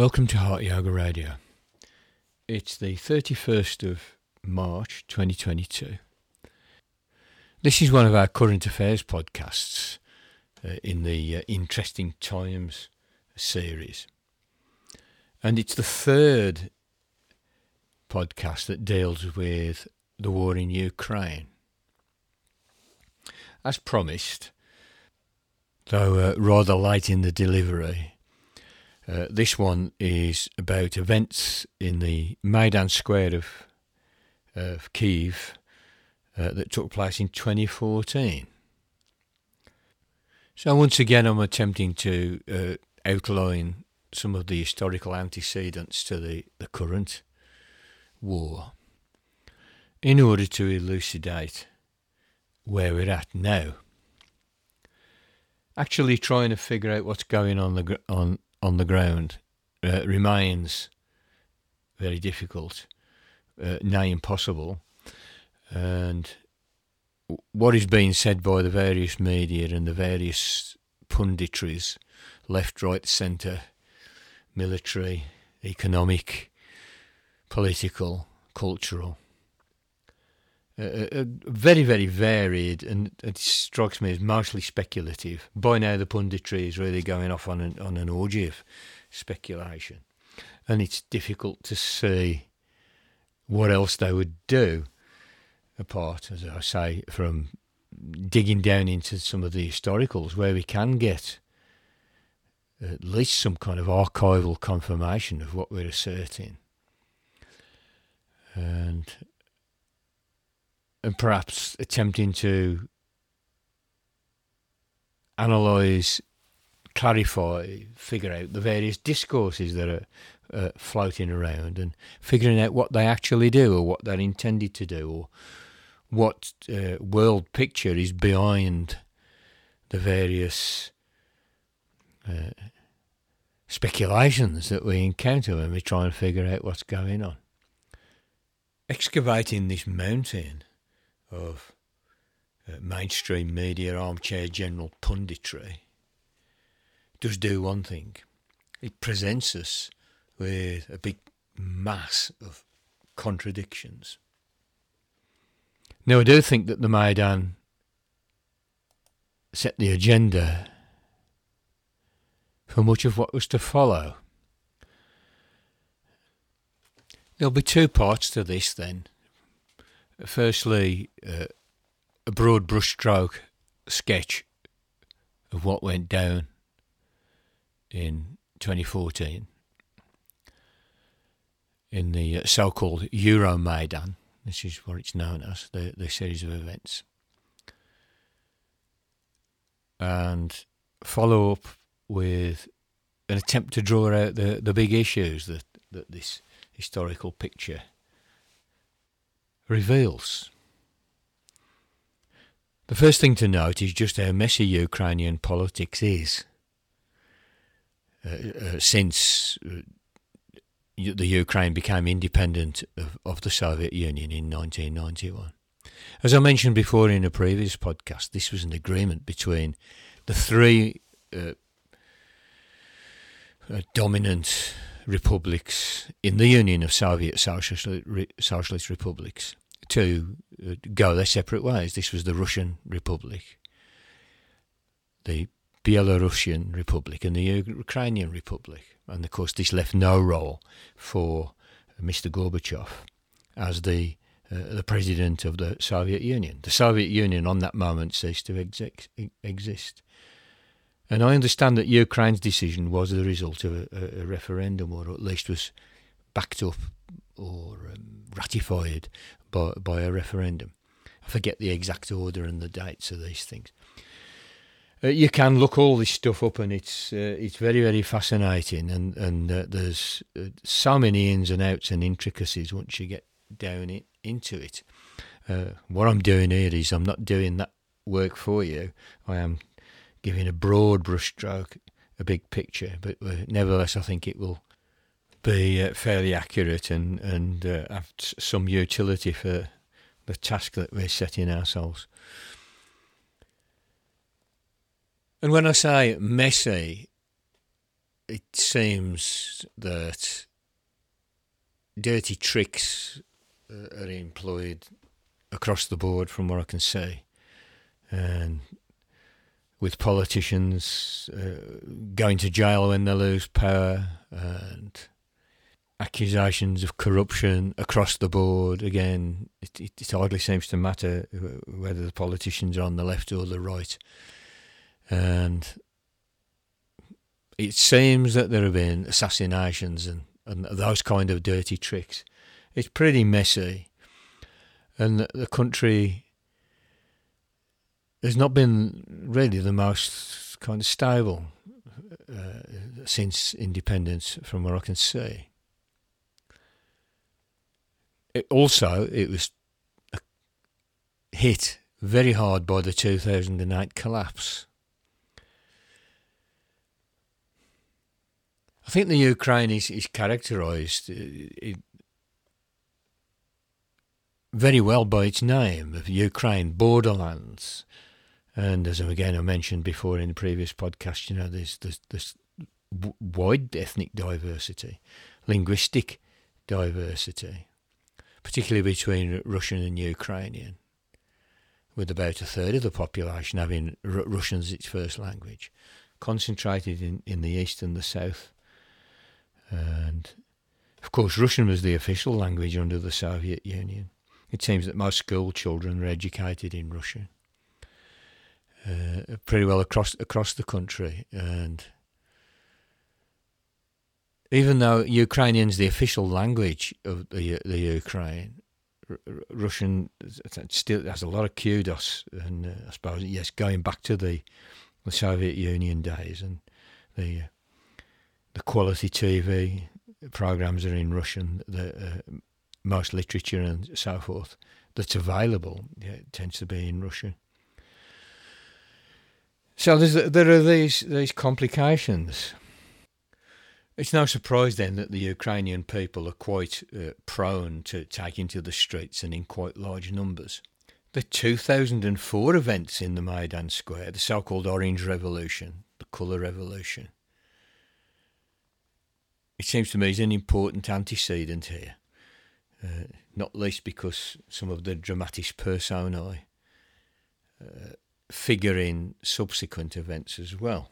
Welcome to Heart Yoga Radio. It's the 31st of March 2022. This is one of our current affairs podcasts uh, in the uh, Interesting Times series. And it's the third podcast that deals with the war in Ukraine. As promised, though uh, rather late in the delivery, uh, this one is about events in the Maidan Square of, of Kiev uh, that took place in 2014. So, once again, I'm attempting to uh, outline some of the historical antecedents to the, the current war in order to elucidate where we're at now. Actually, trying to figure out what's going on the on on the ground uh, remains very difficult, uh, nigh impossible. And what is being said by the various media and the various punditries, left, right, centre, military, economic, political, cultural, uh, uh, very, very varied, and it strikes me as mostly speculative. By now, the punditry is really going off on an, on an orgy of speculation, and it's difficult to see what else they would do, apart, as I say, from digging down into some of the historicals where we can get at least some kind of archival confirmation of what we're asserting. And and perhaps attempting to analyse, clarify, figure out the various discourses that are uh, floating around and figuring out what they actually do or what they're intended to do or what uh, world picture is behind the various uh, speculations that we encounter when we try and figure out what's going on. Excavating this mountain of uh, mainstream media armchair general punditry does do one thing. It presents us with a big mass of contradictions. Now, I do think that the Maidan set the agenda for much of what was to follow. There'll be two parts to this then firstly, uh, a broad brushstroke sketch of what went down in 2014 in the uh, so-called Euromaidan. This is what it's known as, the, the series of events. And follow up with an attempt to draw out the, the big issues that, that this historical picture reveals. The first thing to note is just how messy Ukrainian politics is. Uh, uh, since uh, the Ukraine became independent of, of, the Soviet Union in 1991. As I mentioned before in a previous podcast, this was an agreement between the three uh, uh, dominant republics in the Union of Soviet Socialist, Republics to uh, go their separate ways. This was the Russian Republic, the Belarusian Republic, and the Ukrainian Republic. And of course, this left no role for Mr. Gorbachev as the uh, the president of the Soviet Union. The Soviet Union, on that moment, ceased to exi- exist. And I understand that Ukraine's decision was the result of a, a referendum, or at least was backed up or um, ratified by, by a referendum. I forget the exact order and the dates of these things. Uh, you can look all this stuff up, and it's uh, it's very very fascinating, and and uh, there's uh, so many ins and outs and intricacies once you get down it, into it. Uh, what I'm doing here is I'm not doing that work for you. I am giving a broad brushstroke, a big picture, but uh, nevertheless, I think it will be uh, fairly accurate and and uh, have some utility for the task that we're setting ourselves. And when I say messy, it seems that dirty tricks uh, are employed across the board, from what I can see, and with politicians uh, going to jail when they lose power and accusations of corruption across the board. Again, it, it, it, hardly seems to matter whether the politicians are on the left or the right. And it seems that there have been assassinations and, and those kind of dirty tricks. It's pretty messy. And the, the country has not been really the most kind of stable uh, since independence, from what I can see. It also, it was hit very hard by the 2008 collapse. I think the Ukraine is, is characterised uh, very well by its name of Ukraine, borderlands. And as again I mentioned before in the previous podcast, you know, there's there's wide ethnic diversity, linguistic diversity, particularly between Russian and Ukrainian, with about a third of the population having R- Russian as its first language, concentrated in, in the east and the south. And of course, Russian was the official language under the Soviet Union. It seems that most school children are educated in Russian, uh, pretty well across across the country, and even though Ukrainian is the official language of the the Ukraine, R- Russian still has a lot of kudos, and uh, I suppose yes, going back to the the Soviet Union days and the uh, the quality TV programs are in Russian. The uh, most literature and so forth that's available yeah, tends to be in Russian. So there are these these complications. It's no surprise then that the Ukrainian people are quite uh, prone to taking to the streets and in quite large numbers. The 2004 events in the Maidan Square, the so called Orange Revolution, the Colour Revolution, it seems to me is an important antecedent here, uh, not least because some of the dramatis personae uh, figure in subsequent events as well.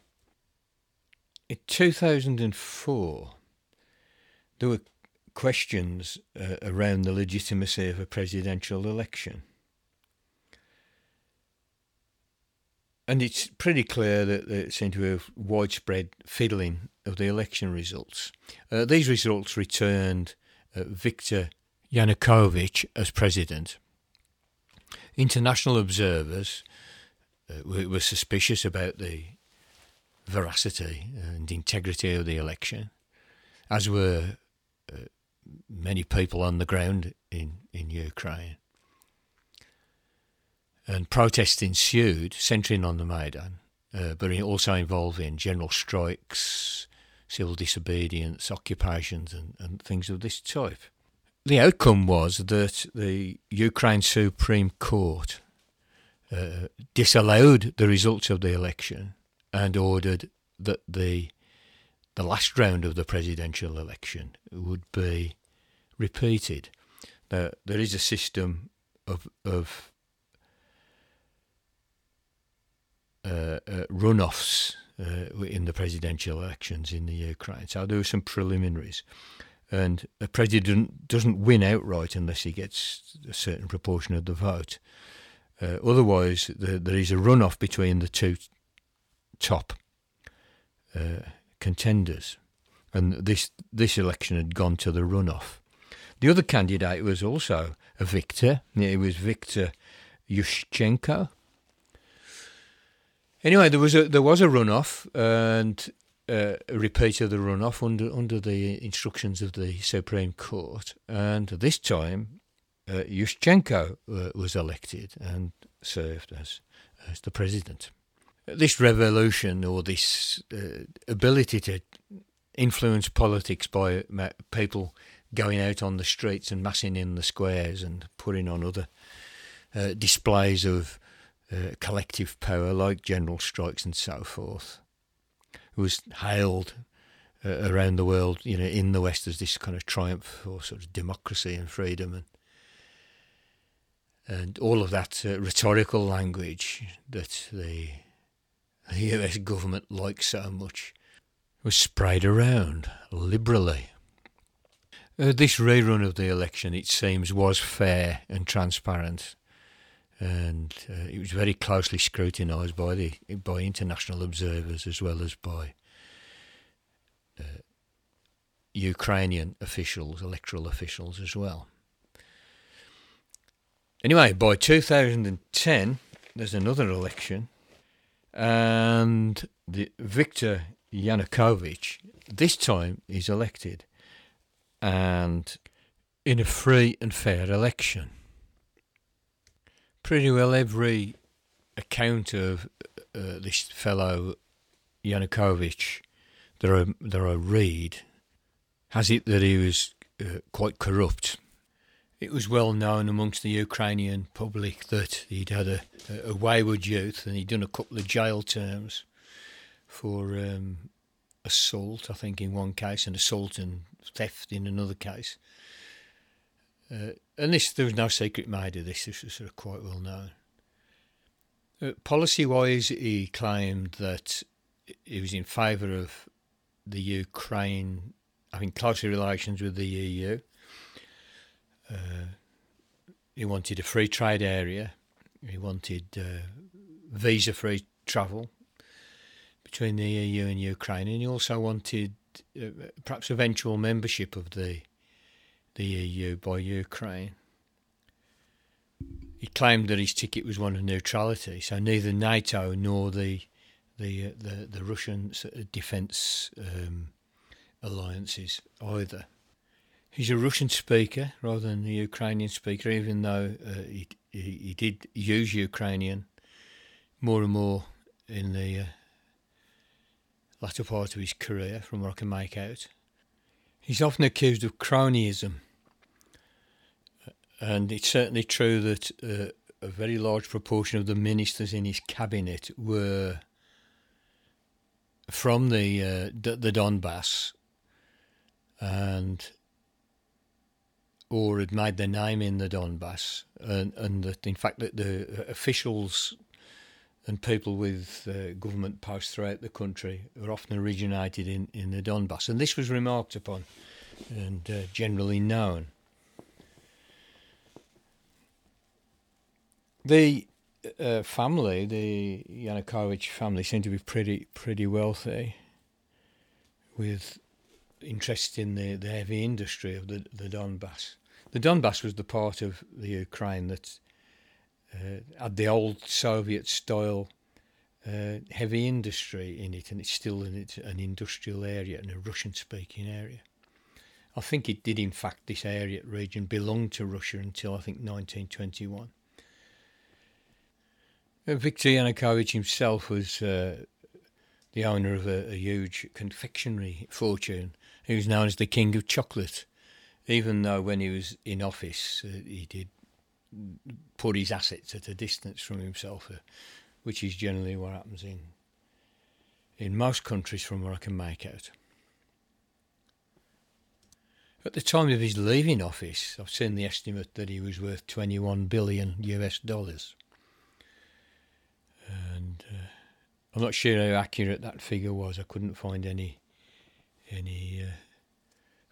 In 2004, there were questions uh, around the legitimacy of a presidential election. And it's pretty clear that there seemed to be widespread fiddling of the election results. Uh, these results returned uh, Viktor Yanukovych as president. International observers uh, were, suspicious about the veracity and integrity of the election, as were uh, many people on the ground in, in Ukraine. And protests ensued, centering on the Maidan, uh, but also involving general strikes, civil disobedience, occupations, and, and things of this type. The outcome was that the Ukraine Supreme Court uh, disallowed the results of the election and ordered that the the last round of the presidential election would be repeated. Now, there is a system of of uh, uh, runoffs uh, in the presidential elections in the Ukraine. So there were some preliminaries, and a president doesn't win outright unless he gets a certain proportion of the vote. Uh, otherwise, the, there is a runoff between the two top uh, contenders, and this this election had gone to the runoff. The other candidate was also a victor. It was Viktor Yushchenko. Anyway, there was a there was a runoff and uh, a repeat of the runoff under under the instructions of the Supreme Court, and this time uh, Yushchenko uh, was elected and served as as the president. This revolution or this uh, ability to influence politics by people going out on the streets and massing in the squares and putting on other uh, displays of uh, collective power like general strikes and so forth was hailed uh, around the world, you know, in the West as this kind of triumph for sort of democracy and freedom and and all of that uh, rhetorical language that the, the US government likes so much was sprayed around liberally. Uh, this rerun of the election, it seems, was fair and transparent, and uh, it was very closely scrutinised by the by international observers as well as by uh, Ukrainian officials, electoral officials as well. Anyway, by 2010, there's another election, and the Viktor Yanukovych this time is elected, and in a free and fair election. Pretty well every account of uh, this fellow Yanukovych that I, that I read has it that he was uh, quite corrupt it was well known amongst the Ukrainian public that he'd had a, a wayward youth and he'd done a couple of jail terms for um, assault, I think, in one case, and assault and theft in another case. Uh, and this, there was no secret made of this. This was sort of quite well known. Uh, policy-wise, he claimed that he was in favour of the Ukraine having closer relations with the EU uh, he wanted a free trade area. He wanted uh, visa free travel between the EU and Ukraine, and he also wanted uh, perhaps eventual membership of the the EU by Ukraine. He claimed that his ticket was one of neutrality, so neither NATO nor the the uh, the, the Russian defence um, alliances either. He's a Russian speaker rather than a Ukrainian speaker, even though uh, he, he, he did use Ukrainian more and more in the uh, latter part of his career, from what I can make out. He's often accused of cronyism, and it's certainly true that uh, a very large proportion of the ministers in his cabinet were from the uh, the Donbass, and or had made their name in the Donbass, and, and that in fact that the officials and people with uh, government posts throughout the country are often originated in, in the Donbass, and this was remarked upon and uh, generally known. The uh, family, the Yanukovych family, seemed to be pretty pretty wealthy, with interest in the, the heavy industry of the, the Donbass. The Donbass was the part of the Ukraine that uh, had the old Soviet style uh, heavy industry in it, and it's still in it, an industrial area and a Russian speaking area. I think it did, in fact, this area region belong to Russia until I think 1921. Uh, Viktor Yanukovych himself was uh, the owner of a, a, huge confectionery fortune. He was known as the King of Chocolate even though when he was in office, uh, he did put his assets at a distance from himself, uh, which is generally what happens in in most countries, from what I can make out. At the time of his leaving office, I've seen the estimate that he was worth 21 billion US dollars. And uh, I'm not sure how accurate that figure was. I couldn't find any any uh,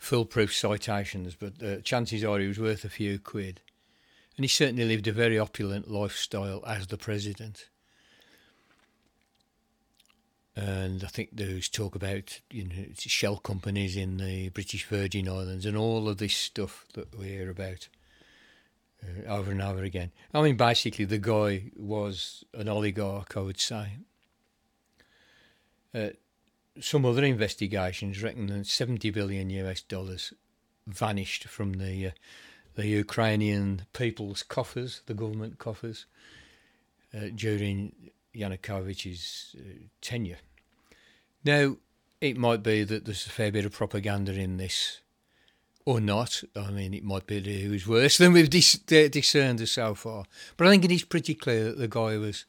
foolproof citations, but uh, chances are he was worth a few quid. And he certainly lived a very opulent lifestyle as the president. And I think there's talk about you know shell companies in the British Virgin Islands and all of this stuff that we hear about uh, over and over again. I mean, basically, the guy was an oligarch, I would say. Uh, some other investigations reckon that 70 billion US dollars vanished from the uh, the Ukrainian people's coffers, the government coffers, uh, during Yanukovych's uh, tenure. Now, it might be that there's a fair bit of propaganda in this, or not. I mean, it might be that he was worse than we've dis- discerned so far. But I think it is pretty clear that the guy was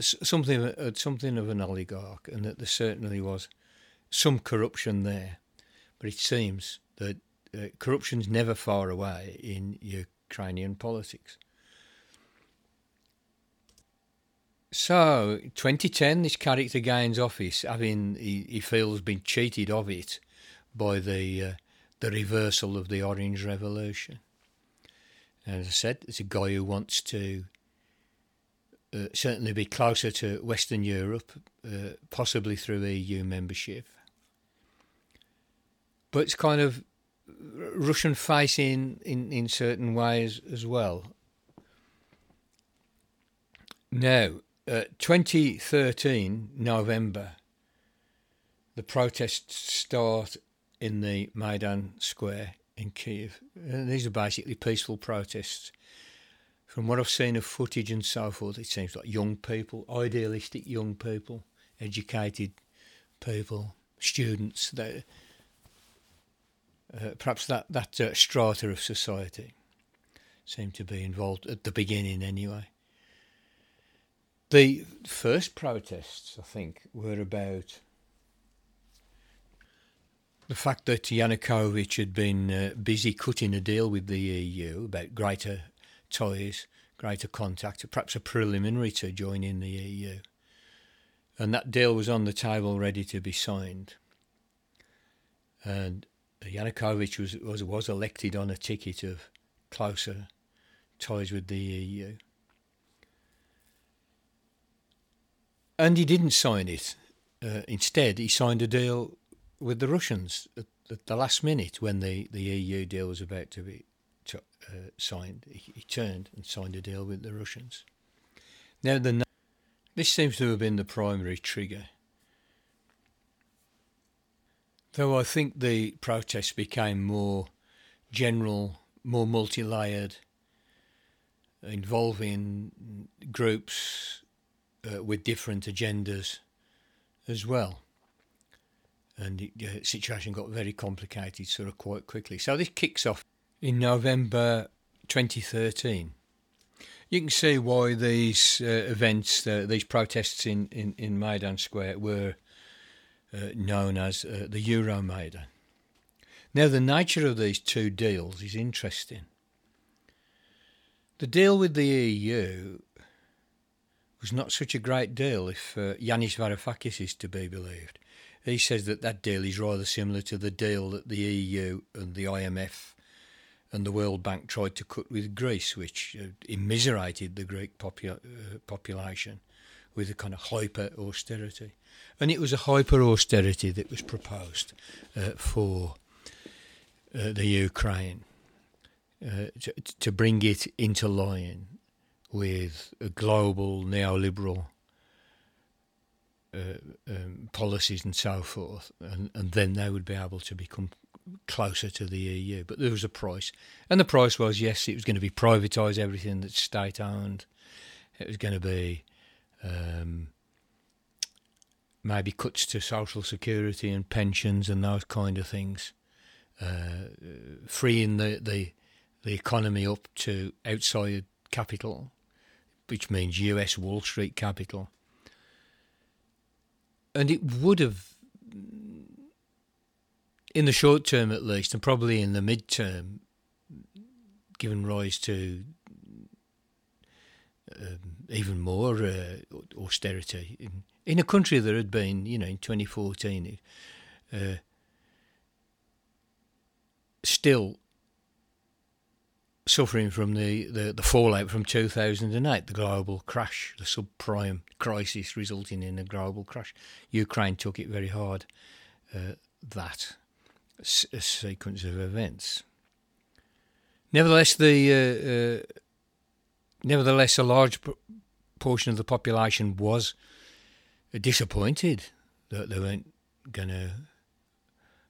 something uh, something of an oligarch, and that there certainly was some corruption there, but it seems that uh, corruption's never far away in Ukrainian politics. So, 2010, this character gains office, having he, he feels been cheated of it by the uh, the reversal of the Orange Revolution. And as I said, it's a guy who wants to uh, certainly be closer to Western Europe, uh, possibly through EU membership. But it's kind of Russian facing in, in certain ways as well. Now, uh, 2013, November, the protests start in the Maidan Square in Kiev. And these are basically peaceful protests. From what I've seen of footage and so forth, it seems like young people, idealistic young people, educated people, students, that, uh, perhaps that, that uh, strata of society seem to be involved at the beginning anyway. The first protests, I think, were about the fact that Yanukovych had been uh, busy cutting a deal with the EU about greater ties, greater contact, perhaps a preliminary to joining the EU. And that deal was on the table ready to be signed. And Yanukovych was, was, was elected on a ticket of closer ties with the EU. And he didn't sign it. Uh, instead, he signed a deal with the Russians at, at, the last minute when the, the EU deal was about to be uh, signed. He, he, turned and signed a deal with the Russians. Now, the, this seems to have been the primary trigger. Though I think the protests became more general, more multi layered, involving groups uh, with different agendas as well and the uh, situation got very complicated sort of quite quickly. So this kicks off in November 2013. You can see why these uh, events, uh, these protests in, in, in Maidan Square were uh, known as uh, the Euromaidan. Now, the nature of these two deals is interesting. The deal with the EU was not such a great deal if uh, Yanis Varoufakis is to be believed. He says that that deal is rather similar to the deal that the EU and the IMF and the World Bank tried to cut with Greece, which uh, immiserated the Greek popu- uh, population with a kind of hyper austerity. And it was a hyper austerity that was proposed uh, for uh, the Ukraine uh, to, to bring it into line with a global neoliberal uh, um, policies and so forth, and, and then they would be able to become closer to the EU. But there was a price, and the price was yes, it was going to be privatised, everything that's state owned. It was going to be um, maybe cuts to social security and pensions and those kind of things, uh, freeing the, the the economy up to outside capital, which means US Wall Street capital and it would have, in the short term at least, and probably in the mid term, given rise to um, even more uh, austerity in, in a country that had been, you know, in 2014, uh, still suffering from the, the, the, fallout from 2008, the global crash, the subprime crisis resulting in a global crash. Ukraine took it very hard, uh, that s- sequence of events. Nevertheless, the uh, uh, nevertheless a large portion of the population was disappointed that they weren't going to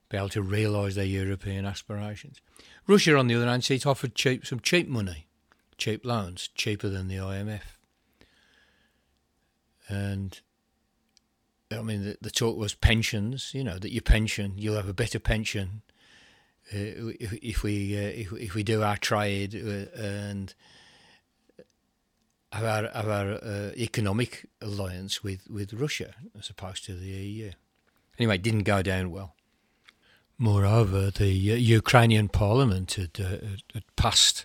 be able to realise their European aspirations. Russia, on the other hand, it offered cheap some cheap money, cheap loans, cheaper than the IMF. And I mean, the, the talk was pensions. You know that your pension, you'll have a better pension uh, if, if, we uh, if, if we do our trade uh, and have our, have our uh, economic alliance with, with Russia as opposed to the EU. Anyway, it didn't go down well. Moreover, the uh, Ukrainian parliament had, had passed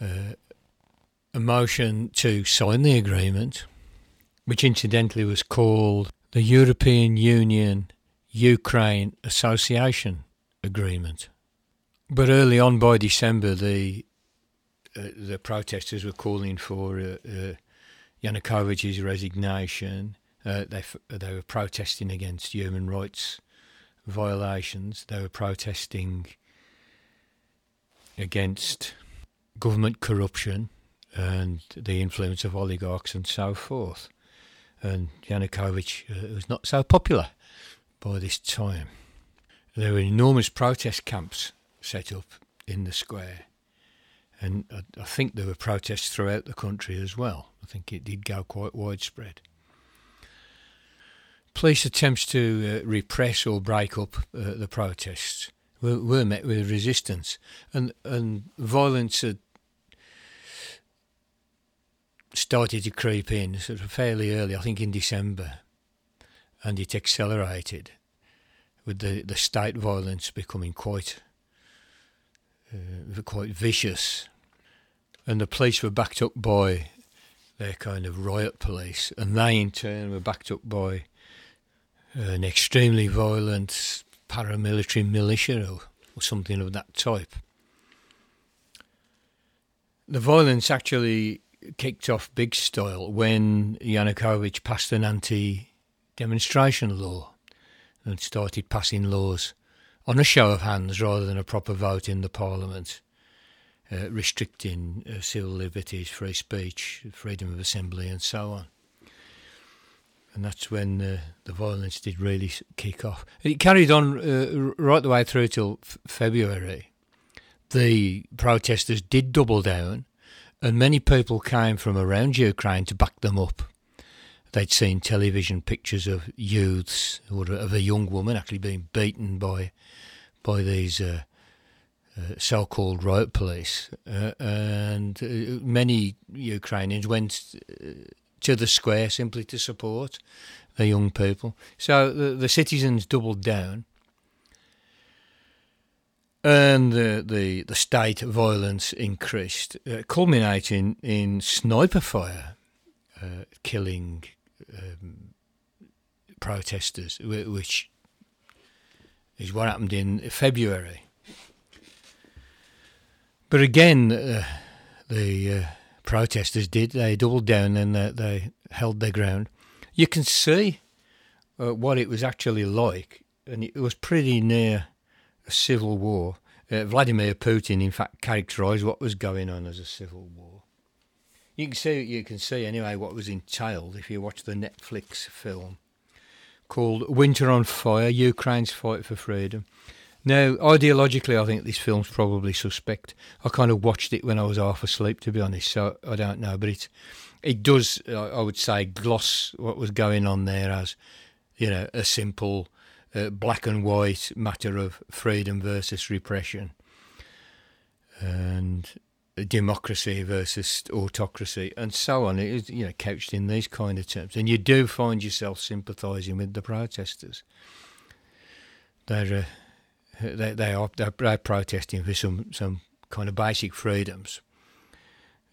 a motion to sign the agreement, which incidentally was called the European Union Ukraine Association Agreement. But early on by December, the uh, the protesters were calling for uh, uh, Yanukovych's resignation. Uh, they they were protesting against human rights violations. They were protesting against government corruption and the influence of oligarchs and so forth. And Yanukovych uh, was not so popular by this time. There were enormous protest camps set up in the square. And I, I think there were protests throughout the country as well. I think it did go quite widespread. Police attempts to uh, repress or break up uh, the protests were, were, met with resistance, and and violence had started to creep in sort of fairly early. I think in December, and it accelerated with the the state violence becoming quite uh, quite vicious, and the police were backed up by their kind of riot police, and they in turn were backed up by an extremely violent paramilitary militia or, or something of that type. The violence actually kicked off big style when Yanukovych passed an anti demonstration law and started passing laws on a show of hands rather than a proper vote in the parliament, uh, restricting uh, civil liberties, free speech, freedom of assembly, and so on and that's when uh, the violence did really kick off. It carried on uh, right the way through till f- February. The protesters did double down, and many people came from around Ukraine to back them up. They'd seen television pictures of youths or of a young woman actually being beaten by by these uh, uh so-called riot police, uh, and uh, many Ukrainians went to the square simply to support the young people. So the, the citizens doubled down. And the, the, the state violence increased, uh, culminating in sniper fire, uh, killing um, protesters, which is what happened in February. But again, uh, the uh, protesters did. They doubled down and they, held their ground. You can see uh, what it was actually like, and it was pretty near a civil war. Uh, Vladimir Putin, in fact, characterised what was going on as a civil war. You can see, you can see anyway what was entailed if you watch the Netflix film called "Winter on Fire: Ukraine's Fight for Freedom." Now, ideologically, I think this film's probably suspect. I kind of watched it when I was half asleep, to be honest, so I don't know. But it, it does, I would say, gloss what was going on there as, you know, a simple uh, black and white matter of freedom versus repression and democracy versus autocracy and so on. It is, you know, couched in these kind of terms. And you do find yourself sympathising with the protesters. They're... Uh, they, they are they're protesting for some, some kind of basic freedoms,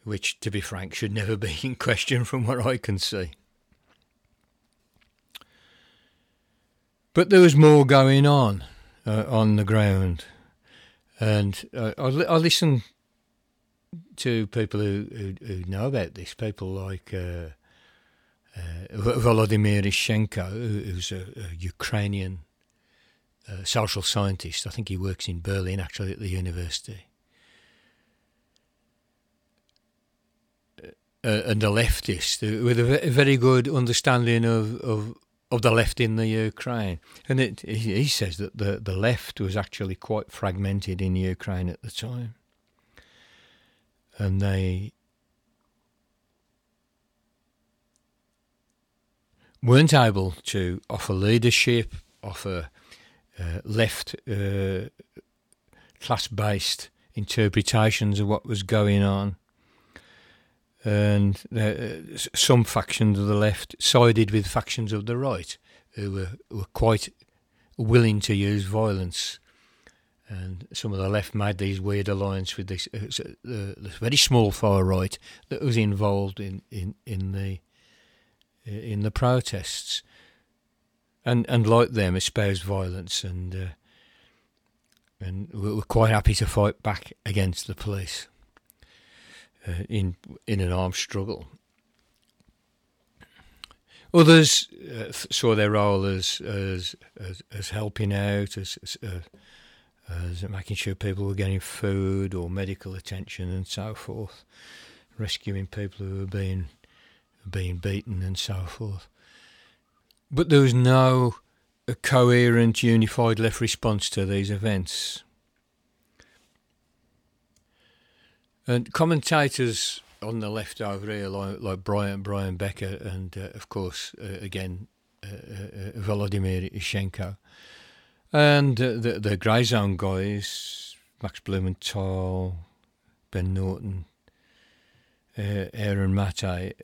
which, to be frank, should never be in question from what I can see. But there was more going on uh, on the ground, and uh, I, I listen to people who, who, who, know about this, people like uh, uh Volodymyr Ishchenko, who's a, a Ukrainian social scientist. I think he works in Berlin, actually, at the university. Uh, and a leftist uh, with a very good understanding of, of of the left in the Ukraine. And it, he says that the, the left was actually quite fragmented in Ukraine at the time. And they weren't able to offer leadership, offer uh, left uh, class based interpretations of what was going on. And uh, some factions of the left sided with factions of the right who were, were quite willing to use violence. And some of the left made these weird alliance with this, uh, uh, this very small far right that was involved in, in, in the in the protests, and and like them espoused violence and uh, and were quite happy to fight back against the police uh, in in an armed struggle. Others uh, saw their role as as as, as helping out, as as, uh, as, making sure people were getting food or medical attention and so forth, rescuing people who were being being beaten and so forth. But there was no coherent, unified left response to these events. And commentators on the left over here, like, like Brian Brian Becker, and uh, of course, uh, again, uh, uh, uh Volodymyr Ishchenko, and uh, the the Grey Zone guys, Max Blumenthal, Ben Norton, Aaron Mate.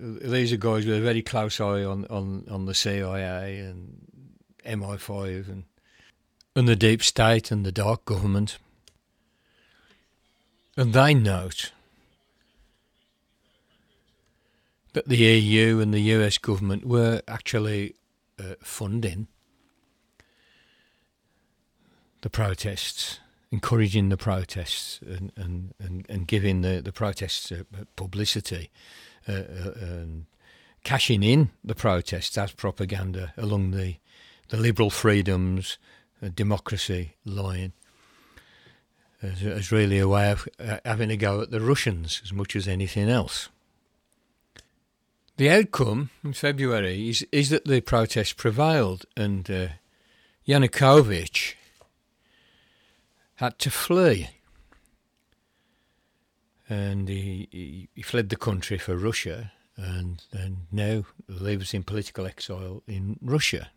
these are guys with a very close eye on, on, on the CIA and MI5 and and the deep state and the dark government. And they note that the EU and the US government were actually uh, funding the protests, encouraging the protests, and, and, and, and giving the, the protests uh, publicity, uh, uh and cashing in the protests as propaganda along the, the liberal freedoms, uh, democracy line. As, as really a way of uh, having a go at the Russians as much as anything else. The outcome in February is, is that the protests prevailed and uh, Yanukovych had to flee. And he, he, he, fled the country for Russia and, and now lives in political exile in Russia.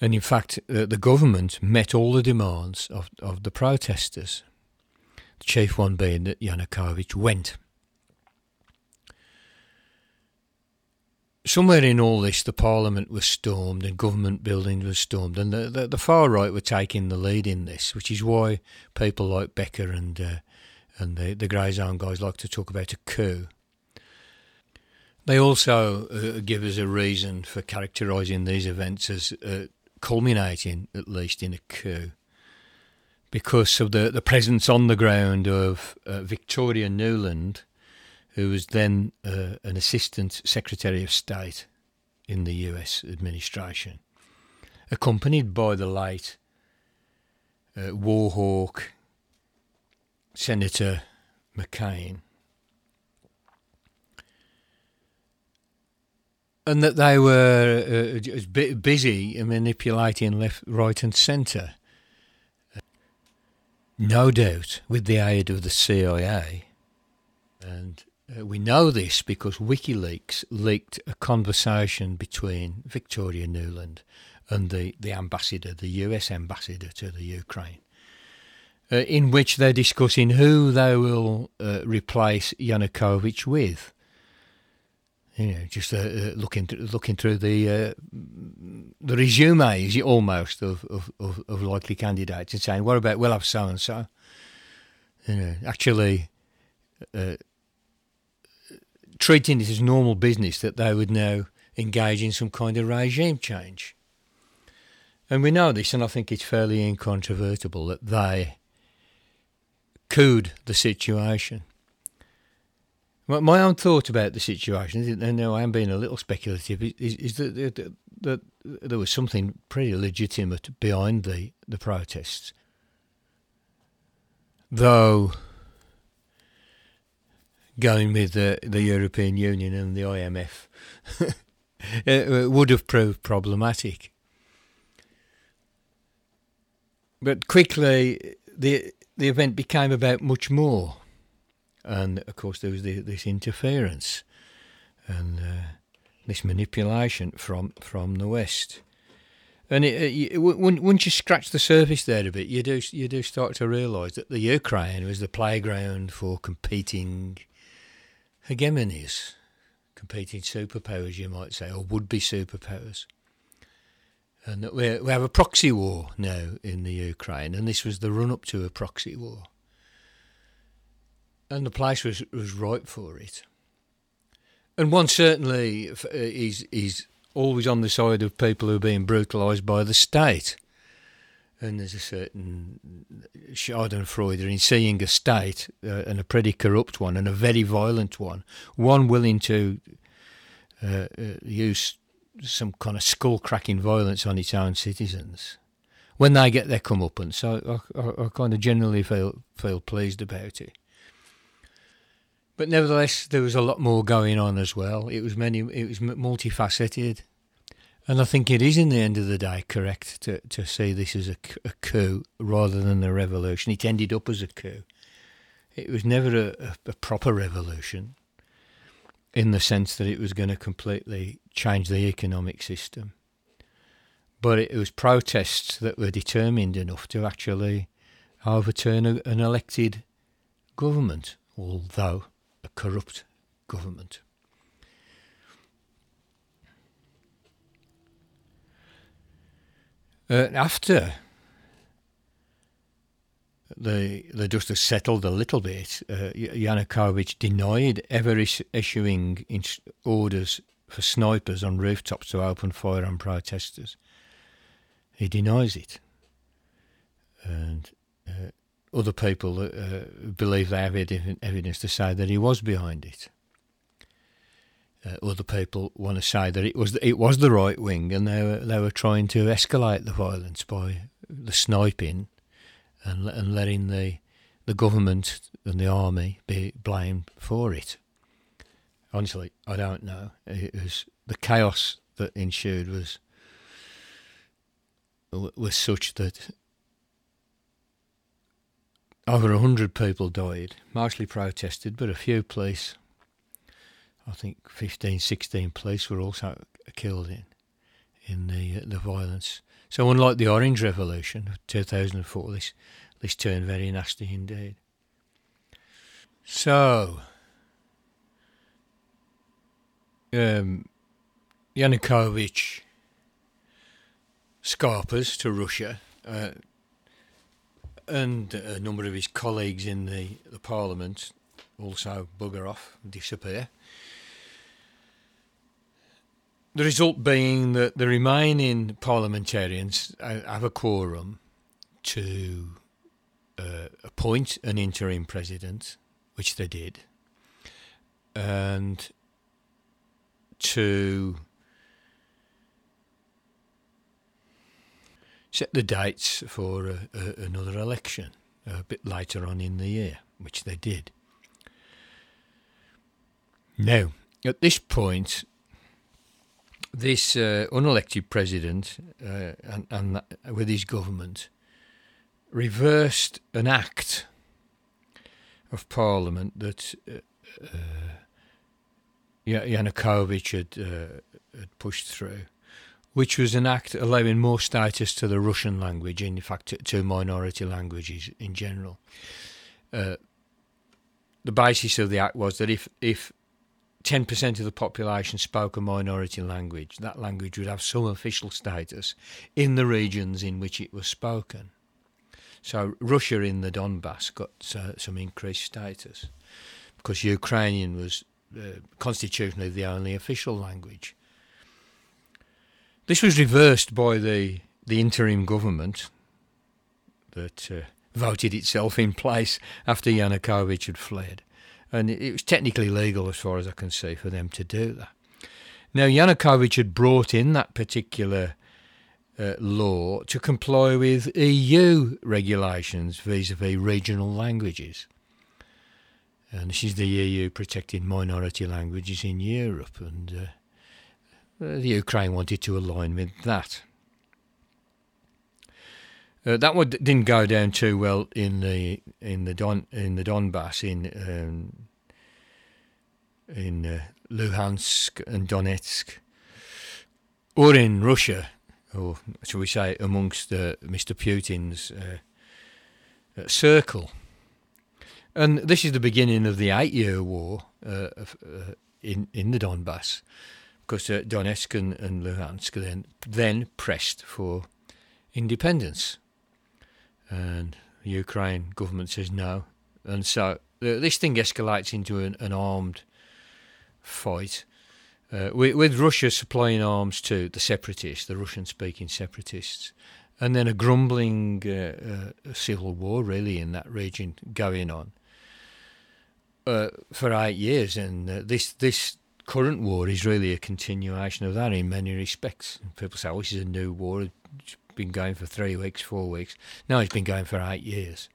And in fact, uh, the government met all the demands of, of the protesters, the chief one being that Yanukovych went. somewhere in all this, the Parliament was stormed and government buildings were stormed, and the, the, the, far right were taking the lead in this, which is why people like Becker and uh, and the the Grey Zone guys like to talk about a coup. They also uh, give us a reason for characterising these events as uh, culminating, at least, in a coup, because of the, the presence on the ground of uh, Victoria Nuland, who was then uh, an assistant secretary of state in the US administration, accompanied by the late uh, Warhawk Senator McCain. And that they were uh, busy manipulating left, right, and centre. No doubt with the aid of the CIA and uh, we know this because WikiLeaks leaked a conversation between Victoria Nuland and the, the ambassador, the US ambassador to the Ukraine, uh, in which they're discussing who they will uh, replace Yanukovych with. You know, just uh, uh looking th- looking through the uh, the resumes almost of, of, of, of likely candidates and saying, "What about we'll have so and so." You know, actually, treating it as normal business that they would now engage in some kind of regime change. And we know this, and I think it's fairly incontrovertible that they cooed the situation. My own thought about the situation, and now I am being a little speculative, is, is that, that, that, there was something pretty legitimate behind the, the protests. Though going with the, the European Union and the IMF would have proved problematic. But quickly, the the event became about much more, and of course there was the, this interference and uh, this manipulation from from the West. And it, it, once you scratch the surface there a bit, you do you do start to realise that the Ukraine was the playground for competing hegemonies, competing superpowers, you might say, or would be superpowers. And that we we have a proxy war now in the Ukraine, and this was the run up to a proxy war. And the place was, was ripe for it. And one certainly uh, is is always on the side of people who are being brutalised by the state. And there's a certain Schadenfreude in seeing a state, uh, and a pretty corrupt one, and a very violent one, one willing to uh, uh, use some kind of skull cracking violence on its own citizens when they get their comeuppance. So I, I, I kind of generally feel feel pleased about it. But nevertheless, there was a lot more going on as well. It was many. It was multifaceted, and I think it is, in the end of the day, correct to to see this is a, a coup rather than a revolution. It ended up as a coup. It was never a, a, a proper revolution, in the sense that it was going to completely change the economic system. But it was protests that were determined enough to actually overturn an elected government, although a corrupt government. Uh, after the the dust has settled a little bit, uh, Yanukovych denied ever is- issuing orders for snipers on rooftops to open fire on protesters. He denies it, and other people uh, believe they have evidence to say that he was behind it. Uh, other people want to say that it was it was the right wing, and they were they were trying to escalate the violence by the sniping, and and letting the the government and the army be blamed for it. Honestly, I don't know. It was the chaos that ensued was was such that over a hundred people died, mostly protested, but a few police, I think 15, 16 police were also killed in in the uh, the violence. So unlike the Orange Revolution of 2004, this this turned very nasty indeed. So, um, Yanukovych scarpers to Russia. Uh, and a number of his colleagues in the, the parliament also bugger off, disappear. The result being that the remaining parliamentarians have a quorum to uh, appoint an interim president, which they did, and to set the dates for a, a, another election a bit later on in the year, which they did. Now, at this point, this uh, unelected president uh, and, and with his government reversed an act of parliament that uh, uh Yanukovych had, uh, had pushed through which was an act allowing more status to the Russian language, in fact, to, to minority languages in general. Uh, the basis of the act was that if, if 10% of the population spoke a minority language, that language would have some official status in the regions in which it was spoken. So Russia in the Donbass got uh, some increased status because Ukrainian was uh, constitutionally the only official language. This was reversed by the, the interim government that uh, voted itself in place after Yanukovych had fled. And it, was technically legal, as far as I can see, for them to do that. Now, Yanukovych had brought in that particular uh, law to comply with EU regulations vis a vis regional languages. And this is the EU protecting minority languages in Europe. And uh, the Ukraine wanted to align with that. Uh, that didn't go down too well in the in the Don in the Donbass in um, in uh, Luhansk and Donetsk, or in Russia, or shall we say, amongst uh, Mr. Putin's uh, uh, circle. And this is the beginning of the eight-year war in, in the Donbass, because uh, Donetsk and, and Luhansk then then pressed for independence, and the Ukraine government says no, and so this thing escalates into an, an armed fight. Uh, with, with, Russia supplying arms to the separatists, the Russian-speaking separatists, and then a grumbling uh, uh, civil war really in that region going on. Uh, for eight years, and uh, this this current war is really a continuation of that in many respects. People say, "Oh, this is a new war. It's been going for three weeks, four weeks." No, it's been going for eight years.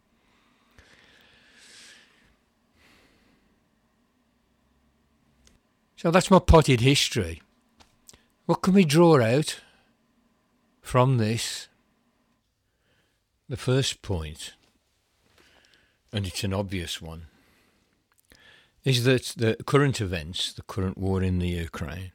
So that's my potted history. What can we draw out from this? The first point, and it's an obvious one, is that the current events, the current war in the Ukraine,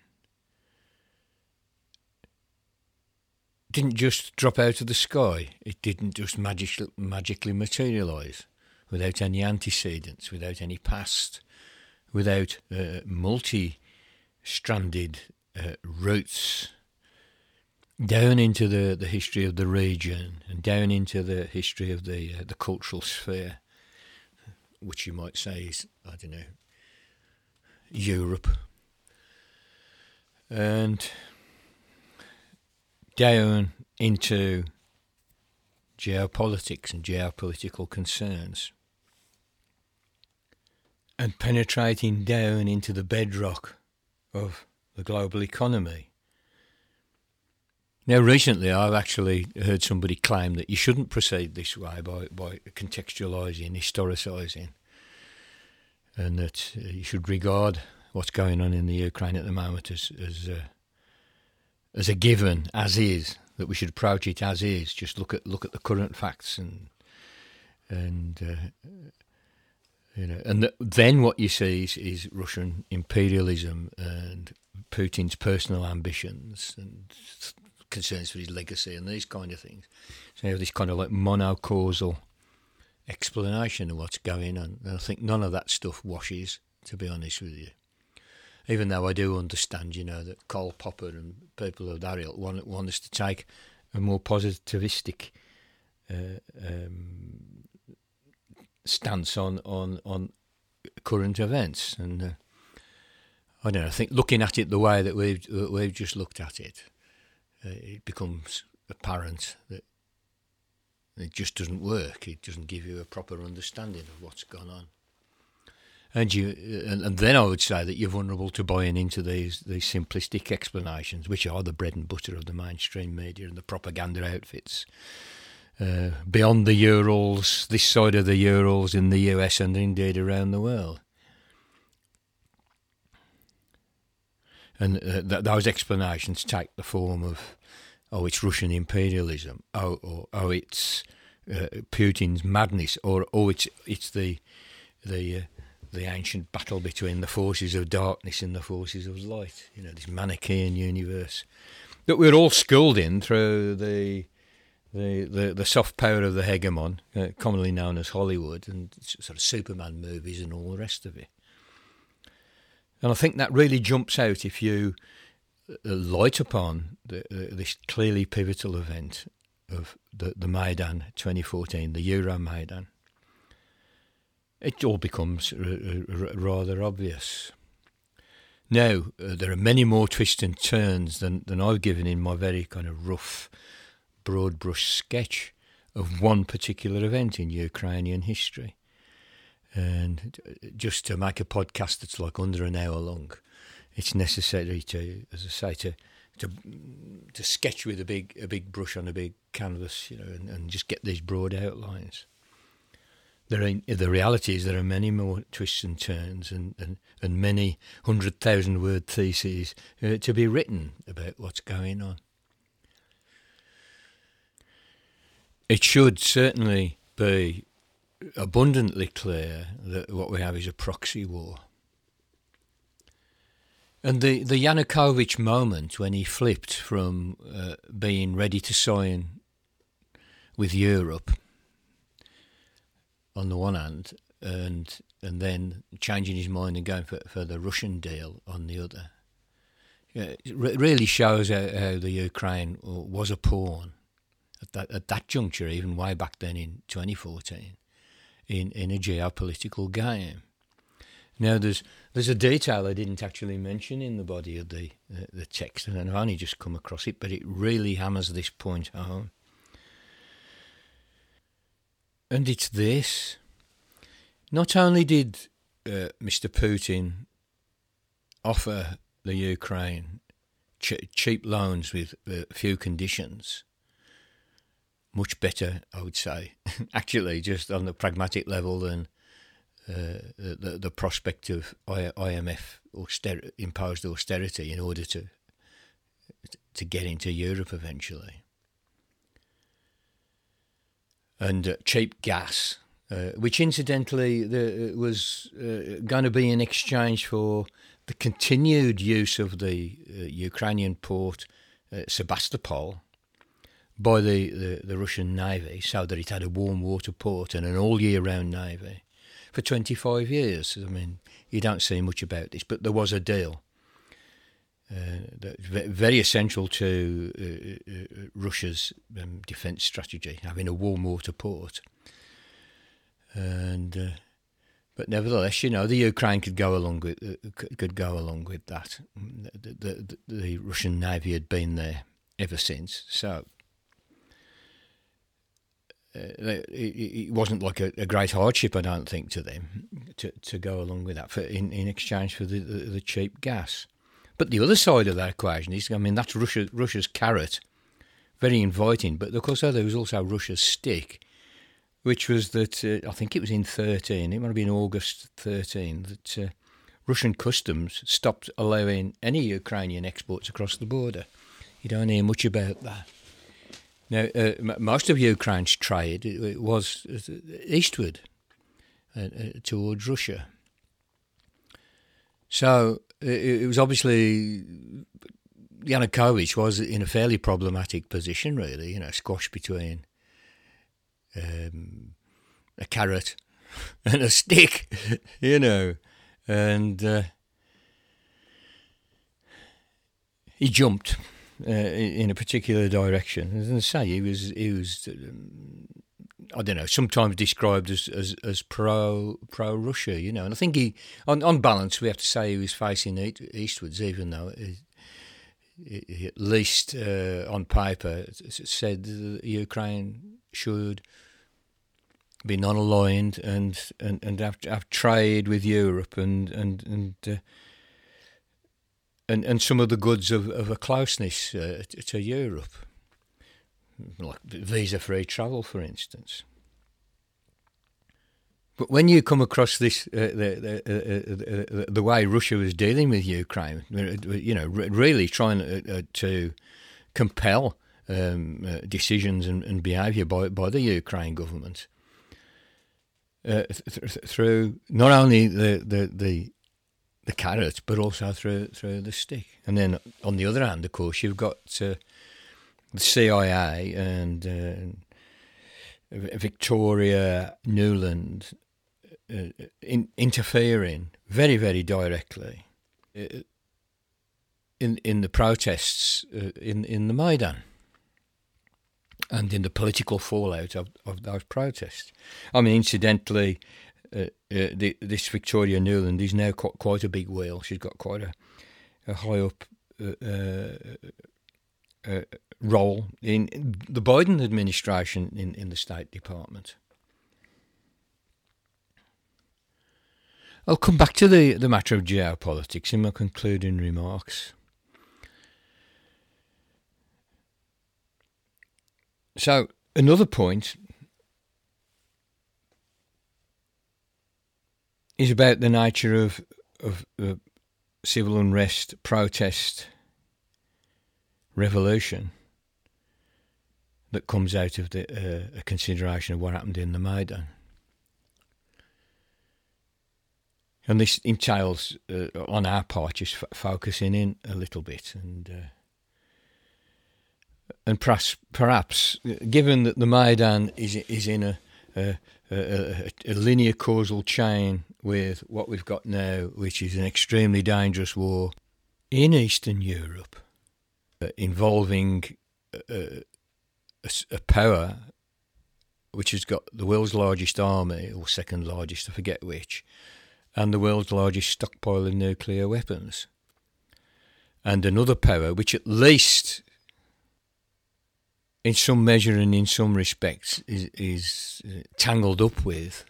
didn't just drop out of the sky. It didn't just magic, magically materialise without any antecedents, without any past, without uh, multi stranded uh, roots down into the, the history of the region and down into the history of the uh, the cultural sphere, which you might say is I don't know Europe, and down into geopolitics and geopolitical concerns, and penetrating down into the bedrock of the global economy now, recently, I've actually heard somebody claim that you shouldn't proceed this way by, by contextualising, historicising, and that uh, you should regard what's going on in the Ukraine at the moment as as a, as a given, as is. That we should approach it as is. Just look at look at the current facts and and uh, you know, and the, then what you see is, is Russian imperialism and Putin's personal ambitions and concerns for his legacy and these kind of things. So you have this kind of like monocausal explanation of what's going on. And I think none of that stuff washes, to be honest with you. Even though I do understand, you know, that Karl Popper and people of that ilk want, want us to take a more positivistic uh, um, stance on, on, on current events. And uh, I don't know, I think looking at it the way that we've, we've just looked at it, uh, it becomes apparent that it just doesn't work. It doesn't give you a proper understanding of what's gone on. And you, and, and then I would say that you're vulnerable to buying into these these simplistic explanations, which are the bread and butter of the mainstream media and the propaganda outfits. Uh, beyond the Urals, this side of the Urals in the US and indeed around the world. And uh, th- those explanations take the form of, oh, it's Russian imperialism, oh, or oh, it's uh, Putin's madness, or oh, it's it's the the uh, the ancient battle between the forces of darkness and the forces of light. You know, this Manichaean universe that we're all schooled in through the the, the, the soft power of the hegemon, uh, commonly known as Hollywood, and sort of Superman movies and all the rest of it. And I think that really jumps out if you uh, light upon the, uh, this clearly pivotal event of the, the Maidan 2014, the Euro Maidan. It all becomes r- r- rather obvious. Now, uh, there are many more twists and turns than, than I've given in my very kind of rough, broad brush sketch of one particular event in Ukrainian history. And just to make a podcast that's like under an hour long, it's necessary to, as I say, to to to sketch with a big a big brush on a big canvas, you know, and, and just get these broad outlines. There are, the reality is there are many more twists and turns and, and, and many hundred thousand word theses uh, to be written about what's going on. It should certainly be abundantly clear that what we have is a proxy war. And the, the Yanukovych moment when he flipped from uh, being ready to sign with Europe on the one hand and and then changing his mind and going for, for the Russian deal on the other. Yeah, it re- really shows how, how the Ukraine was a pawn at that, at that juncture, even way back then in 2014, in, in a geopolitical game. Now, there's there's a detail I didn't actually mention in the body of the uh, the text, and I've only just come across it, but it really hammers this point home. And it's this: not only did uh, Mr. Putin offer the Ukraine ch- cheap loans with uh, few conditions, much better, I would say, actually, just on the pragmatic level than uh, the, the prospect of IMF auster- imposed austerity in order to to get into Europe eventually. And uh, cheap gas, uh, which incidentally the, was uh, going to be in exchange for the continued use of the uh, Ukrainian port uh, Sebastopol by the, the, the Russian Navy so that it had a warm water port and an all year round Navy for 25 years. I mean, you don't see much about this, but there was a deal. Uh, very essential to uh, uh, Russia's um, defence strategy, having a warm water port. And uh, but nevertheless, you know, the Ukraine could go along with uh, could go along with that. The, the, the Russian navy had been there ever since, so uh, it wasn't like a, a, great hardship, I don't think, to them to, to go along with that for, in, in exchange for the, the, the, cheap gas. But the other side of that equation is, I mean, that's Russia, Russia's carrot, very inviting, but of course there was also Russia's stick, which was that, uh, I think it was in 13, it might have been August 13, that uh, Russian customs stopped allowing any Ukrainian exports across the border. You don't hear much about that. Now, uh, most of Ukraine's trade it, was uh, eastward uh, uh, towards Russia. So it, it, was obviously Yanukovych was in a fairly problematic position, really. You know, squashed between um, a carrot and a stick. you know, and uh, he jumped uh, in a particular direction. As I say, he was he was um, I don't know sometimes described as as, as pro pro Russia, you know. And I think he on on balance we have to say he was facing eastwards, even though. It, at least uh, on paper, said Ukraine should be non-aligned and and and have, have trade with Europe and and and uh, and, and some of the goods of, of a closeness uh, to Europe, like visa free travel, for instance. But when you come across this, uh, the, the, uh, the way Russia was dealing with Ukraine, you know, really trying to, uh, to compel um, uh, decisions and, and behaviour by, by the Ukraine government, uh, th- through not only the, the, the the carrot, but also through through the stick. And then on the other hand, of course, you've got uh, the CIA and uh, Victoria Nuland uh, in, interfering very very directly uh, in in the protests uh, in in the Maidan and in the political fallout of, of those protests. I mean, incidentally, uh, uh, this Victoria Nuland is now quite, quite a big whale. She's got quite a, a high up uh, role in the Biden administration in, in the State Department. I'll come back to the, the matter of geopolitics in my concluding remarks. So, another point is about the nature of of uh, civil unrest, protest, revolution that comes out of the uh, a consideration of what happened in the Maidan. And this entails, uh, on our part, just f- focusing in a little bit and uh, and perhaps, perhaps, given that the Maidan is is in a, a, a, a linear causal chain with what we've got now, which is an extremely dangerous war in Eastern Europe, uh, involving uh, a, a, power which has got the world's largest army, or second largest, I forget which, and the world's largest stockpile of nuclear weapons. And another power which, at least in some measure and in some respects, is, is uh, tangled up with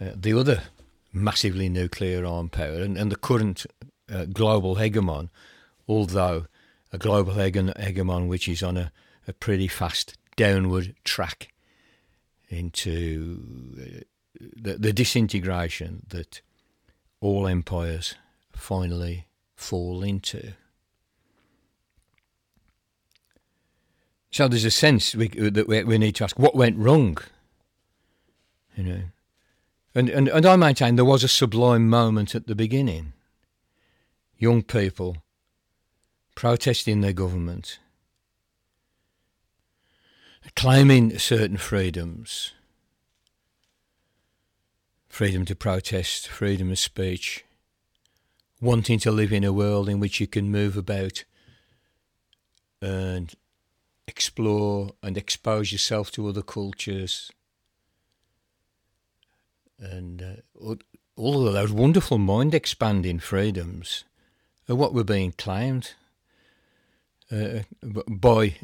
uh, the other massively nuclear armed power and, and the current uh, global hegemon, although a global hegemon which is on a, a pretty fast downward track into uh, the, the disintegration that all empires finally fall into. So there's a sense we, that we, we need to ask what went wrong, you know. And, and, and I maintain there was a sublime moment at the beginning. Young people protesting their government, claiming certain freedoms freedom to protest, freedom of speech, wanting to live in a world in which you can move about and explore and expose yourself to other cultures and uh, all of those wonderful mind expanding freedoms are what were being claimed uh, by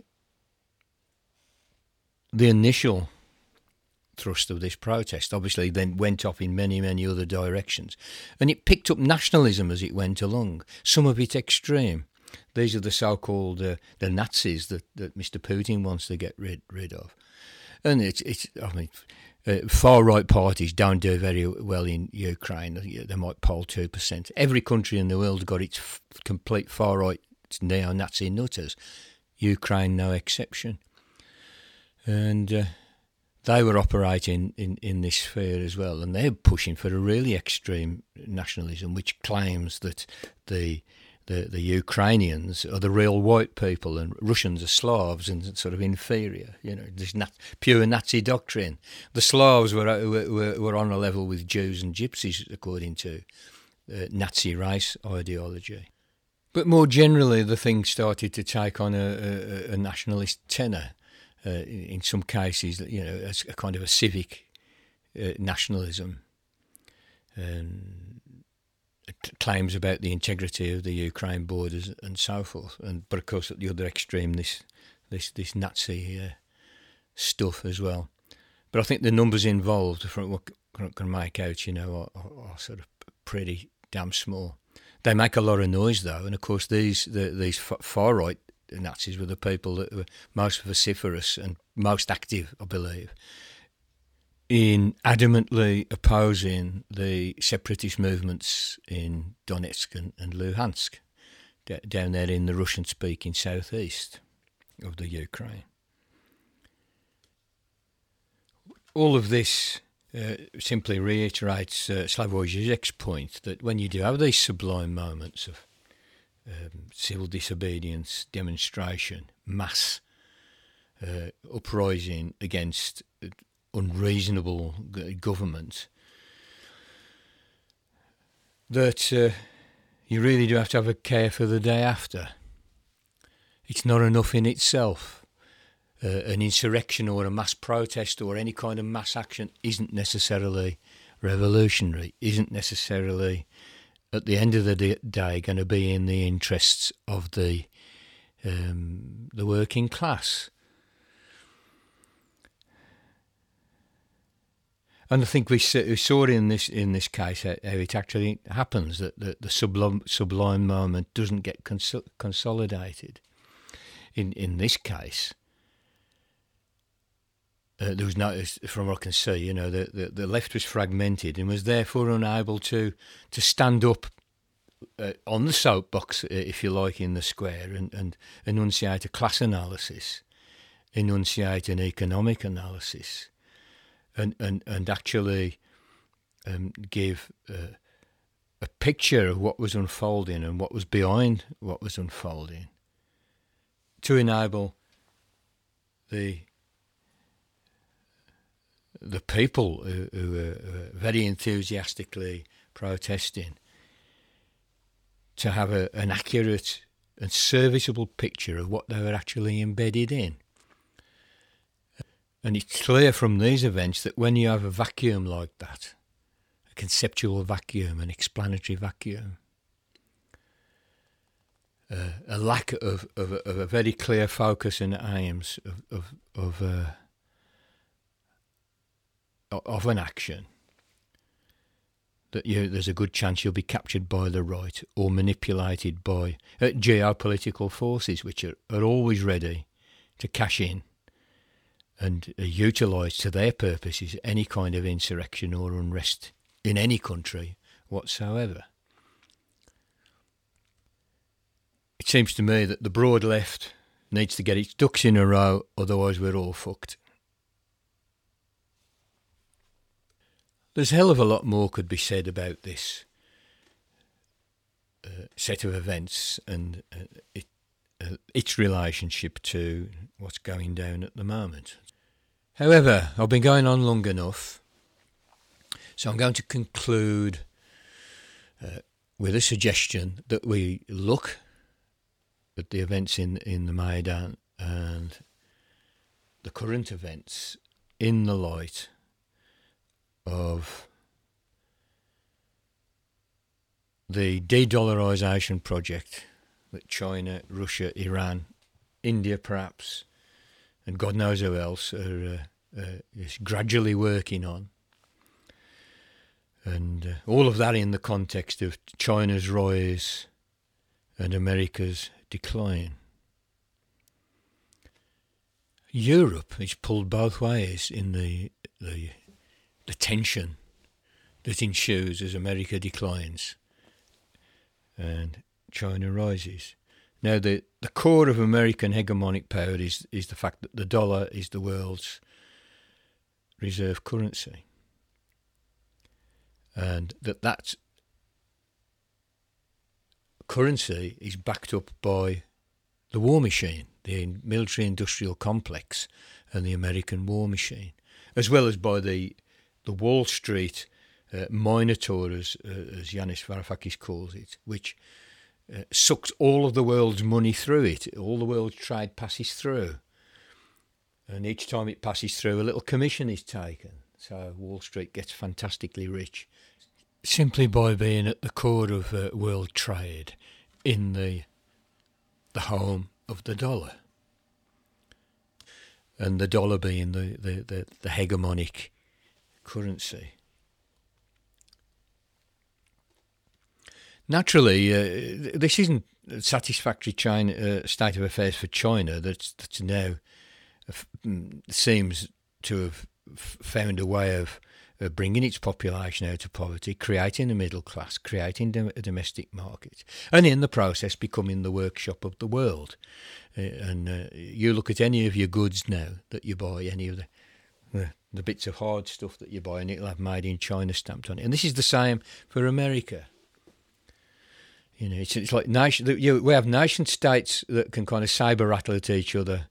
the initial thrust of this protest. Obviously, then went off in many, many other directions. And it picked up nationalism as it went along, some of it extreme. These are the so called uh, the Nazis that, that Mr. Putin wants to get rid, rid of. And it's, it's I mean, uh, far right parties don't do very well in Ukraine. They might poll 2%. Every country in the world got its f- complete far right neo Nazi nutters. Ukraine, no exception. And uh, they were operating in, in this sphere as well. And they're pushing for a really extreme nationalism, which claims that the the, the Ukrainians are the real white people and Russians are Slavs and sort of inferior. You know, this nat- pure Nazi doctrine. The Slavs were, were, were on a level with Jews and Gypsies, according to uh, Nazi race ideology. But more generally, the thing started to take on a, a, a nationalist tenor. Uh, in some cases, you know, as a kind of a civic uh, nationalism. And claims about the integrity of the Ukraine borders and so forth. And but of course, at the other extreme, this this this Nazi uh, stuff as well. But I think the numbers involved, from what I can make out, you know, are, are, sort of pretty damn small. They make a lot of noise though, and of course these the, these far right Nazis were the people that were most vociferous and most active, I believe, in adamantly opposing the separatist movements in Donetsk and, and Luhansk, d- down there in the Russian speaking southeast of the Ukraine. All of this uh, simply reiterates uh, Slavoj Žižek's point that when you do have these sublime moments of um, civil disobedience, demonstration, mass uh, uprising against unreasonable government that uh, you really do have to have a care for the day after. It's not enough in itself. Uh, an insurrection or a mass protest or any kind of mass action isn't necessarily revolutionary, isn't necessarily, at the end of the day, going to be in the interests of the um, the working class. And I think we saw in this in this case how it actually happens that the, the sublime, sublime moment doesn't get cons- consolidated. In in this case, uh, there was no, from what I can see, you know, the, the, the left was fragmented and was therefore unable to to stand up uh, on the soapbox, if you like, in the square and, and enunciate a class analysis, enunciate an economic analysis and and and actually um, give uh, a picture of what was unfolding and what was behind what was unfolding to enable the the people who, who were very enthusiastically protesting to have a, an accurate and serviceable picture of what they were actually embedded in. And it's clear from these events that when you have a vacuum like that, a conceptual vacuum, an explanatory vacuum, uh, a lack of, of, of, a very clear focus and aims of of of, uh, of an action, that you, there's a good chance you'll be captured by the right or manipulated by uh, geopolitical forces, which are, are always ready to cash in and utilise to their purposes any kind of insurrection or unrest in any country whatsoever. It seems to me that the broad left needs to get its ducks in a row, otherwise, we're all fucked. There's a hell of a lot more could be said about this uh, set of events and uh, it, its relationship to what's going down at the moment. However, I've been going on long enough, so I'm going to conclude uh, with a suggestion that we look at the events in, in the Maidan and the current events in the light of the de dollarization project that China, Russia, Iran, India perhaps, and God knows who else are uh, uh, is gradually working on. And uh, all of that in the context of China's rise and America's decline. Europe is pulled both ways in the, the the tension that ensues as America declines and China rises. Now, the, the core of American hegemonic power is, is the fact that the dollar is the world's reserve currency. And that that currency is backed up by the war machine, the military industrial complex, and the American war machine, as well as by the the Wall Street uh, as, uh, as Yanis Varoufakis calls it, which uh, sucks all of the world's money through it. All the world's trade passes through. And each time it passes through, a little commission is taken. So Wall Street gets fantastically rich simply by being at the core of uh, world trade in the the home of the dollar. And the dollar being the, the, the, the hegemonic currency. Naturally, uh, this isn't a satisfactory China, uh, state of affairs for China that's, that's now mm, seems to have found a way of uh, bringing its population out of poverty, creating a middle class, creating a domestic market, and in the process becoming the workshop of the world. Uh, and uh, you look at any of your goods now that you buy, any of the the, the bits of hard stuff that you buy, and it'll have made in China stamped on it. And this is the same for America. You know, it's, it's like nation. You, we have nation states that can kind of saber rattle at each other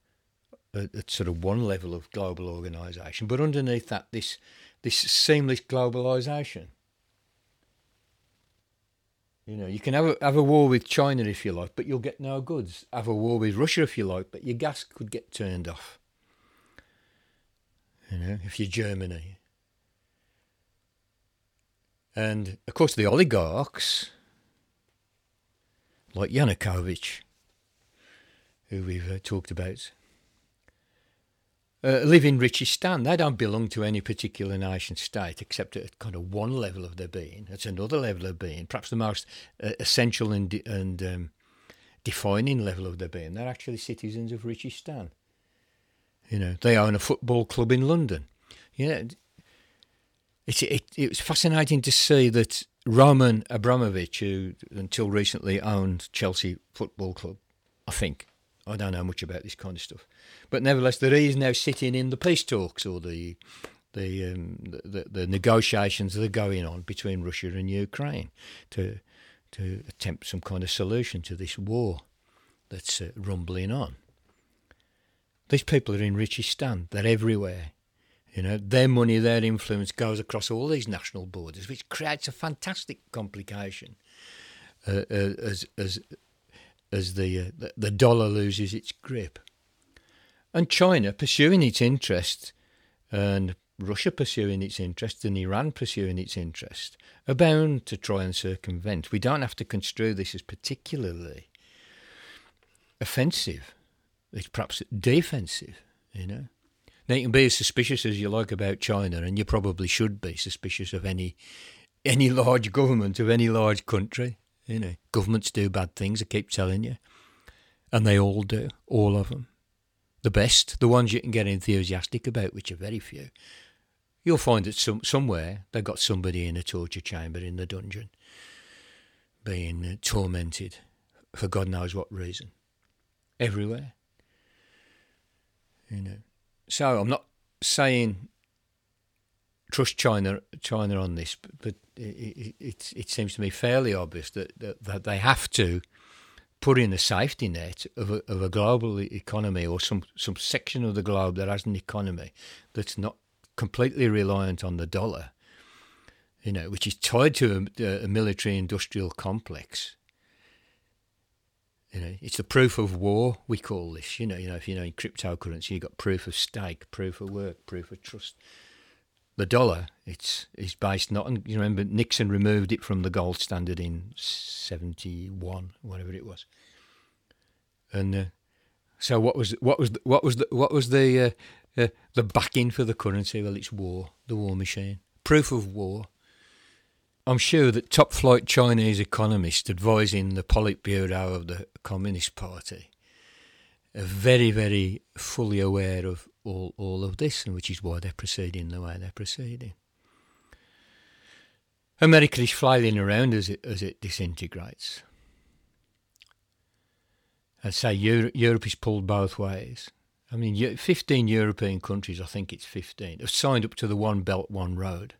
at, at sort of one level of global organisation, but underneath that, this this seamless globalisation. You know, you can have a, have a war with China if you like, but you'll get no goods. Have a war with Russia if you like, but your gas could get turned off you know, if you're Germany. And of course, the oligarchs, like Yanukovych, who we've uh, talked about, uh, live in Richistan. They don't belong to any particular nation state except at kind of one level of their being. It's another level of being, perhaps the most uh, essential and, and um, defining level of their being. They're actually citizens of Richistan. You know, they own a football club in London. You know, it, it, it was fascinating to see that Roman Abramovich, who until recently owned Chelsea Football Club, I think, I don't know much about this kind of stuff, but nevertheless, that he is now sitting in the peace talks or the the, um, the, the negotiations that are going on between Russia and Ukraine to to attempt some kind of solution to this war that's uh, rumbling on. These people are in Richistan. They're everywhere. You know, their money, their influence goes across all these national borders, which creates a fantastic complication uh, uh, as as as the, uh, the the dollar loses its grip, and China pursuing its interest, and Russia pursuing its interest, and Iran pursuing its interest, are bound to try and circumvent. We don't have to construe this as particularly offensive. It's perhaps defensive. You know. Now you can be as suspicious as you like about China, and you probably should be suspicious of any any large government of any large country. You know, governments do bad things. I keep telling you, and they all do, all of them. The best, the ones you can get enthusiastic about, which are very few. You'll find that some somewhere they've got somebody in a torture chamber in the dungeon, being uh, tormented for God knows what reason. Everywhere. You know. So I'm not saying trust China China on this, but, but it, it, it seems to me fairly obvious that, that, that they have to put in a safety net of a, of a global economy or some, some section of the globe that has an economy that's not completely reliant on the dollar, you know, which is tied to a, a military industrial complex you know, it's the proof of war we call this. You know, you know, if you know in cryptocurrency, you've got proof of stake, proof of work, proof of trust. The dollar, it's is based not on. You remember Nixon removed it from the gold standard in seventy one, whatever it was. And uh, so, what was what was the, what was the, what was the uh, uh, the backing for the currency? Well, it's war, the war machine, proof of war. I'm sure that top flight Chinese economists advising the Politburo of the Communist Party are very, very fully aware of all, all of this, and which is why they're proceeding the way they're proceeding. America is flailing around as it, as it disintegrates. I'd say Europe, Europe is pulled both ways. I mean, 15 European countries, I think it's 15, have signed up to the One Belt, One Road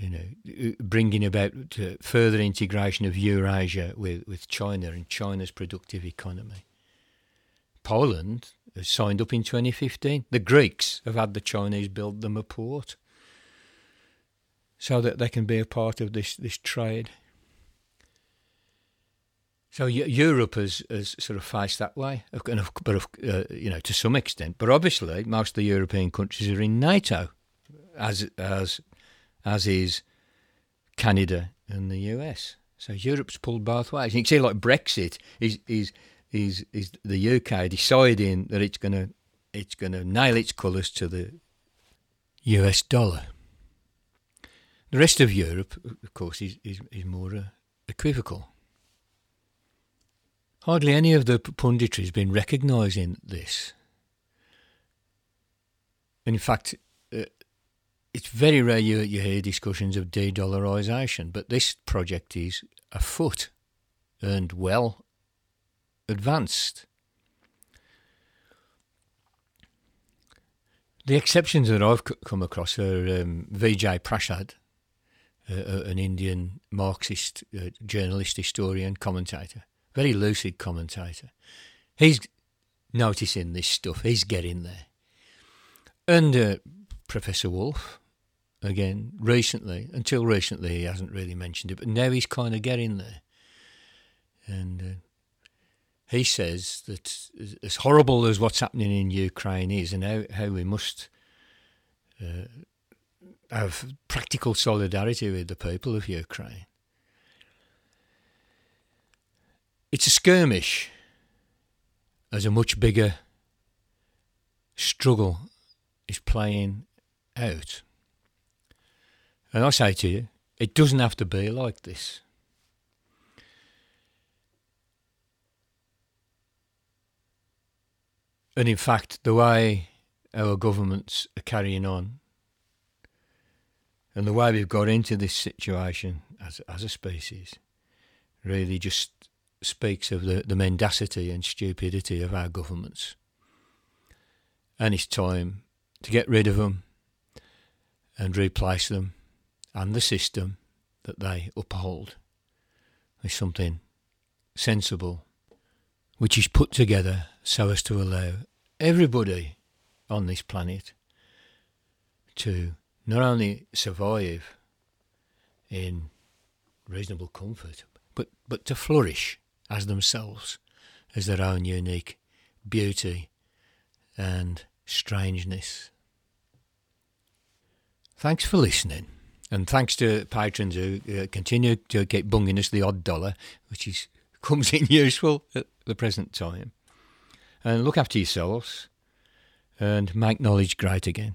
you know, bringing about further integration of Eurasia with, with China and China's productive economy. Poland has signed up in 2015. The Greeks have had the Chinese build them a port so that they can be a part of this, this trade. So Europe has, has sort of faced that way, but uh, you know to some extent. But obviously, most of the European countries are in NATO, as as as is Canada and the US. So Europe's pulled both ways. You can see, like Brexit is is is is the UK deciding that it's to it's to nail its colours to the US dollar. The rest of Europe, of course, is is, is more uh, equivocal. Hardly any of the punditry has been recognising this. In fact, it's very rare you, you hear discussions of de dollarisation, but this project is afoot and well advanced. The exceptions that I've come across are um, Vijay Prashad, uh, an Indian Marxist uh, journalist, historian, commentator, very lucid commentator. He's noticing this stuff, he's getting there. And uh, Professor Wolff again recently. Until recently, he hasn't really mentioned it, but now he's kind of getting there. And uh, he says that as horrible as what's happening in Ukraine is, and how, how we must uh, have practical solidarity with the people of Ukraine, it's a skirmish as a much bigger struggle is playing out. And I say to you, it doesn't have to be like this. And in fact, the way our governments are carrying on and the way we've got into this situation as, as a species really just speaks of the, the mendacity and stupidity of our governments. And it's time to get rid of them and replace them and the system that they uphold with something sensible, which is put together so as to allow everybody on this planet to not only survive in reasonable comfort, but, but to flourish as themselves, as their own unique beauty and strangeness. Thanks for listening. And thanks to patrons who uh, continue to keep bunging us the odd dollar, which is comes in useful at the present time. And look after yourselves and make knowledge great again.